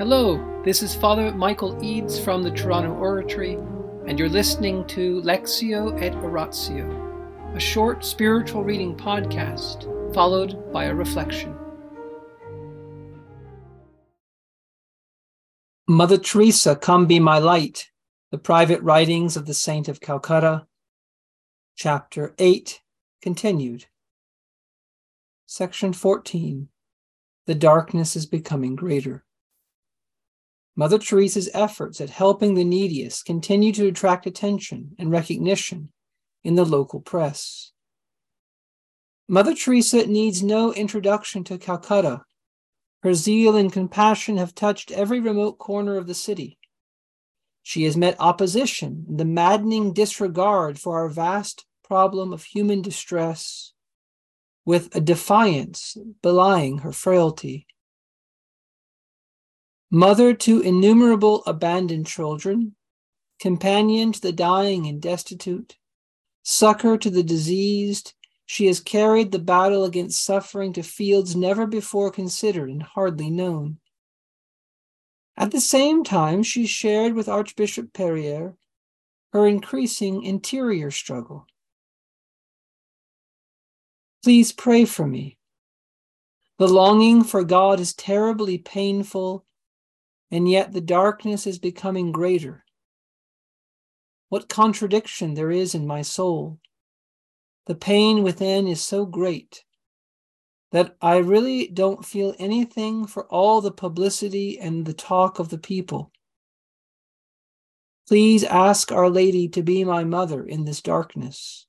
Hello, this is Father Michael Eads from the Toronto Oratory, and you're listening to Lectio et Oratio, a short spiritual reading podcast followed by a reflection. Mother Teresa, Come Be My Light, the Private Writings of the Saint of Calcutta, Chapter 8, continued. Section 14 The Darkness is Becoming Greater. Mother Teresa's efforts at helping the neediest continue to attract attention and recognition in the local press. Mother Teresa needs no introduction to Calcutta. Her zeal and compassion have touched every remote corner of the city. She has met opposition the maddening disregard for our vast problem of human distress with a defiance belying her frailty mother to innumerable abandoned children, companion to the dying and destitute, succor to the diseased, she has carried the battle against suffering to fields never before considered and hardly known. At the same time, she shared with Archbishop Périer her increasing interior struggle. Please pray for me. The longing for God is terribly painful and yet the darkness is becoming greater. What contradiction there is in my soul. The pain within is so great that I really don't feel anything for all the publicity and the talk of the people. Please ask Our Lady to be my mother in this darkness.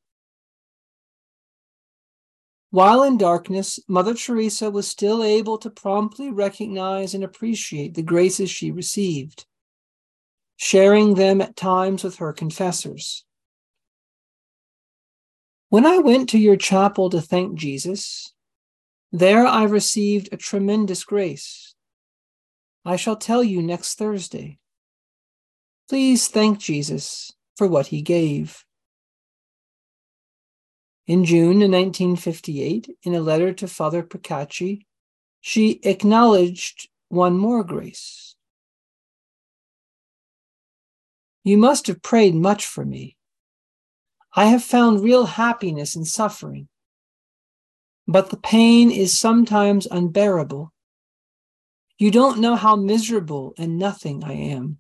While in darkness, Mother Teresa was still able to promptly recognize and appreciate the graces she received, sharing them at times with her confessors. When I went to your chapel to thank Jesus, there I received a tremendous grace. I shall tell you next Thursday. Please thank Jesus for what he gave. In June 1958, in a letter to Father Picachy, she acknowledged one more grace. You must have prayed much for me. I have found real happiness in suffering, but the pain is sometimes unbearable. You don't know how miserable and nothing I am.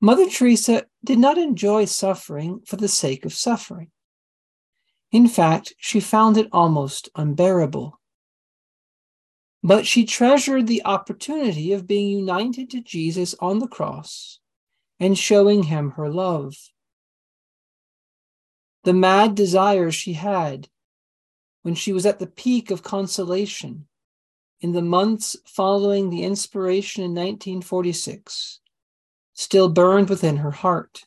Mother Teresa did not enjoy suffering for the sake of suffering. In fact, she found it almost unbearable. But she treasured the opportunity of being united to Jesus on the cross and showing him her love. The mad desires she had when she was at the peak of consolation in the months following the inspiration in 1946 still burned within her heart.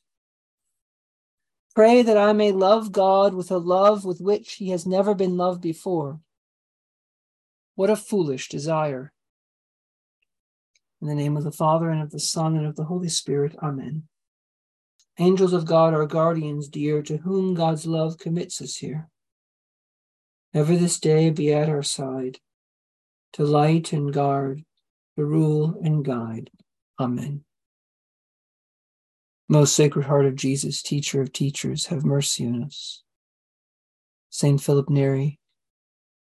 Pray that I may love God with a love with which he has never been loved before. What a foolish desire. In the name of the Father, and of the Son, and of the Holy Spirit, Amen. Angels of God, our guardians dear, to whom God's love commits us here, ever this day be at our side, to light and guard, to rule and guide. Amen. Most Sacred Heart of Jesus, Teacher of Teachers, have mercy on us. Saint Philip Neri,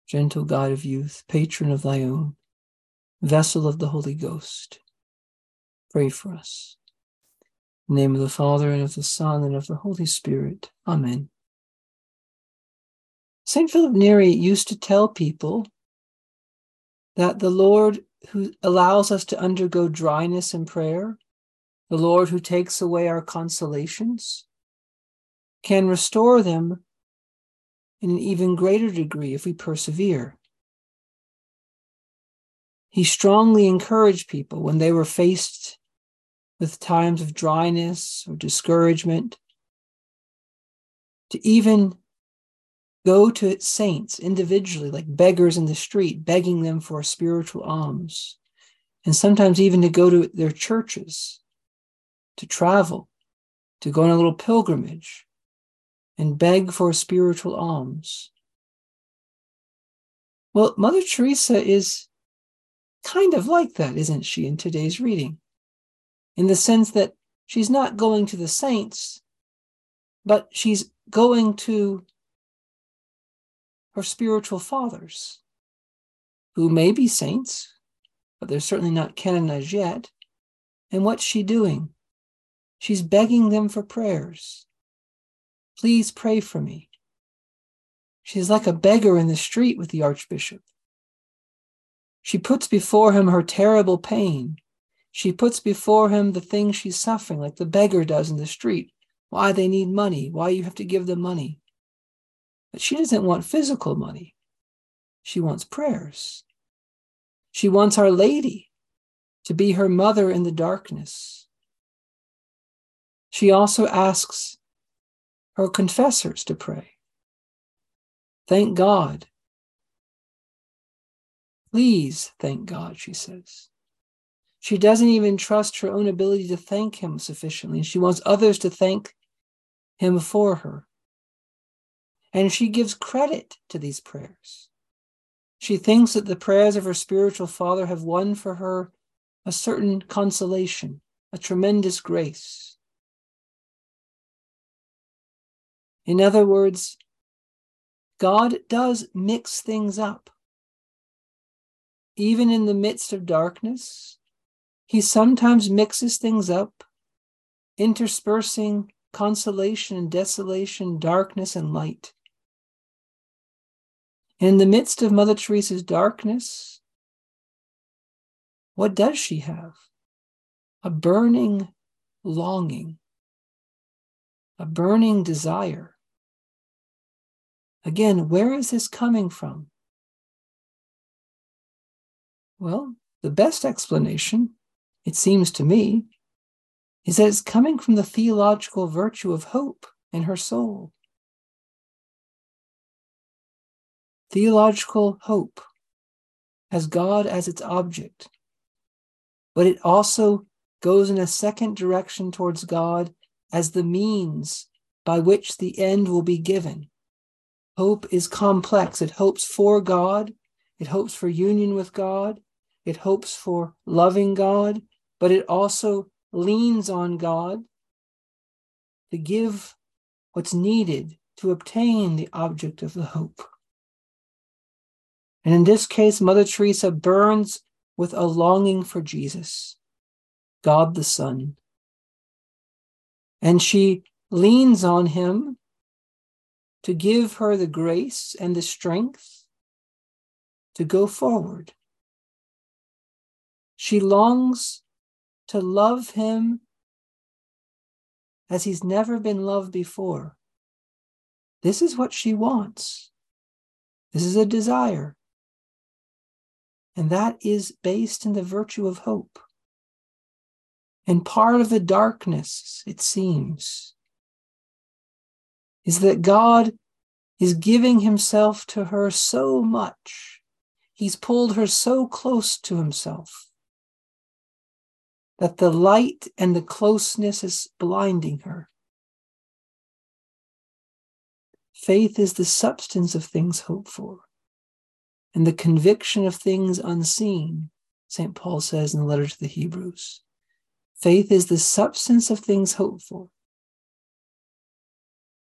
gentle God of youth, patron of thy own, vessel of the Holy Ghost, pray for us. In the name of the Father, and of the Son, and of the Holy Spirit. Amen. Saint Philip Neri used to tell people that the Lord who allows us to undergo dryness in prayer the Lord who takes away our consolations, can restore them in an even greater degree if we persevere. He strongly encouraged people when they were faced with times of dryness or discouragement to even go to saints individually, like beggars in the street, begging them for spiritual alms, and sometimes even to go to their churches to travel, to go on a little pilgrimage and beg for spiritual alms. Well, Mother Teresa is kind of like that, isn't she, in today's reading? In the sense that she's not going to the saints, but she's going to her spiritual fathers, who may be saints, but they're certainly not canonized yet. And what's she doing? She's begging them for prayers. Please pray for me. She's like a beggar in the street with the Archbishop. She puts before him her terrible pain. She puts before him the things she's suffering, like the beggar does in the street. Why they need money, why you have to give them money. But she doesn't want physical money. She wants prayers. She wants Our Lady to be her mother in the darkness. She also asks her confessors to pray. Thank God. Please thank God, she says. She doesn't even trust her own ability to thank him sufficiently. She wants others to thank him for her. And she gives credit to these prayers. She thinks that the prayers of her spiritual father have won for her a certain consolation, a tremendous grace. In other words, God does mix things up. Even in the midst of darkness, He sometimes mixes things up, interspersing consolation and desolation, darkness and light. In the midst of Mother Teresa's darkness, what does she have? A burning longing, a burning desire. Again, where is this coming from? Well, the best explanation, it seems to me, is that it's coming from the theological virtue of hope in her soul. theological hope has God as its object, but it also goes in a second direction towards God as the means by which the end will be given. Hope is complex. It hopes for God, it hopes for union with God, it hopes for loving God, but it also leans on God to give what's needed to obtain the object of the hope. And in this case, Mother Teresa burns with a longing for Jesus, God the Son. And she leans on him to give her the grace and the strength to go forward. She longs to love him as he's never been loved before. This is what she wants. This is a desire. And that is based in the virtue of hope. And part of the darkness, it seems, is that God is giving himself to her so much. He's pulled her so close to himself that the light and the closeness is blinding her. Faith is the substance of things hoped for and the conviction of things unseen, St. Paul says in the letter to the Hebrews. Faith is the substance of things hoped for.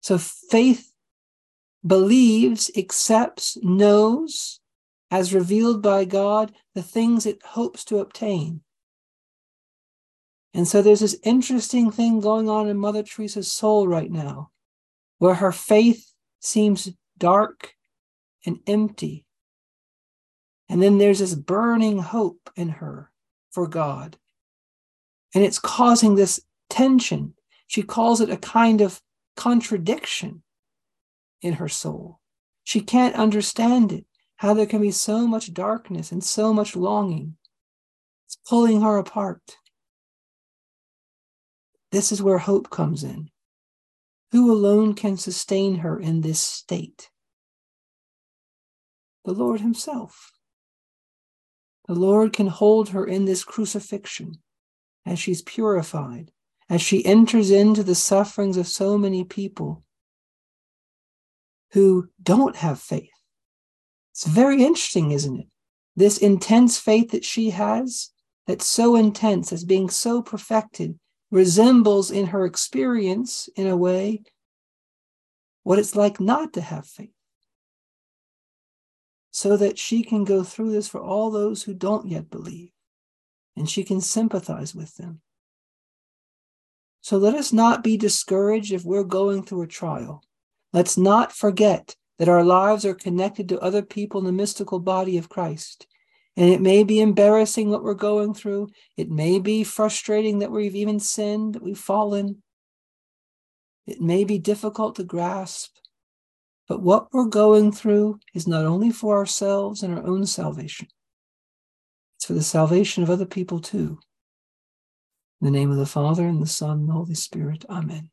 So faith believes, accepts, knows, as revealed by God, the things it hopes to obtain. And so there's this interesting thing going on in Mother Teresa's soul right now, where her faith seems dark and empty. And then there's this burning hope in her for God. And it's causing this tension. She calls it a kind of contradiction in her soul. She can't understand it, how there can be so much darkness and so much longing. It's pulling her apart. This is where hope comes in. Who alone can sustain her in this state? The Lord Himself. The Lord can hold her in this crucifixion as she's purified, as she enters into the sufferings of so many people who don't have faith. It's very interesting, isn't it? this intense faith that she has, that's so intense as being so perfected, resembles in her experience, in a way, what it's like not to have faith. So that she can go through this for all those who don't yet believe, and she can sympathize with them. So let us not be discouraged if we're going through a trial. Let's not forget that our lives are connected to other people in the mystical body of Christ. And it may be embarrassing what we're going through. It may be frustrating that we've even sinned, that we've fallen. It may be difficult to grasp. But what we're going through is not only for ourselves and our own salvation, it's for the salvation of other people too. In the name of the Father, and the Son, and the Holy Spirit. Amen.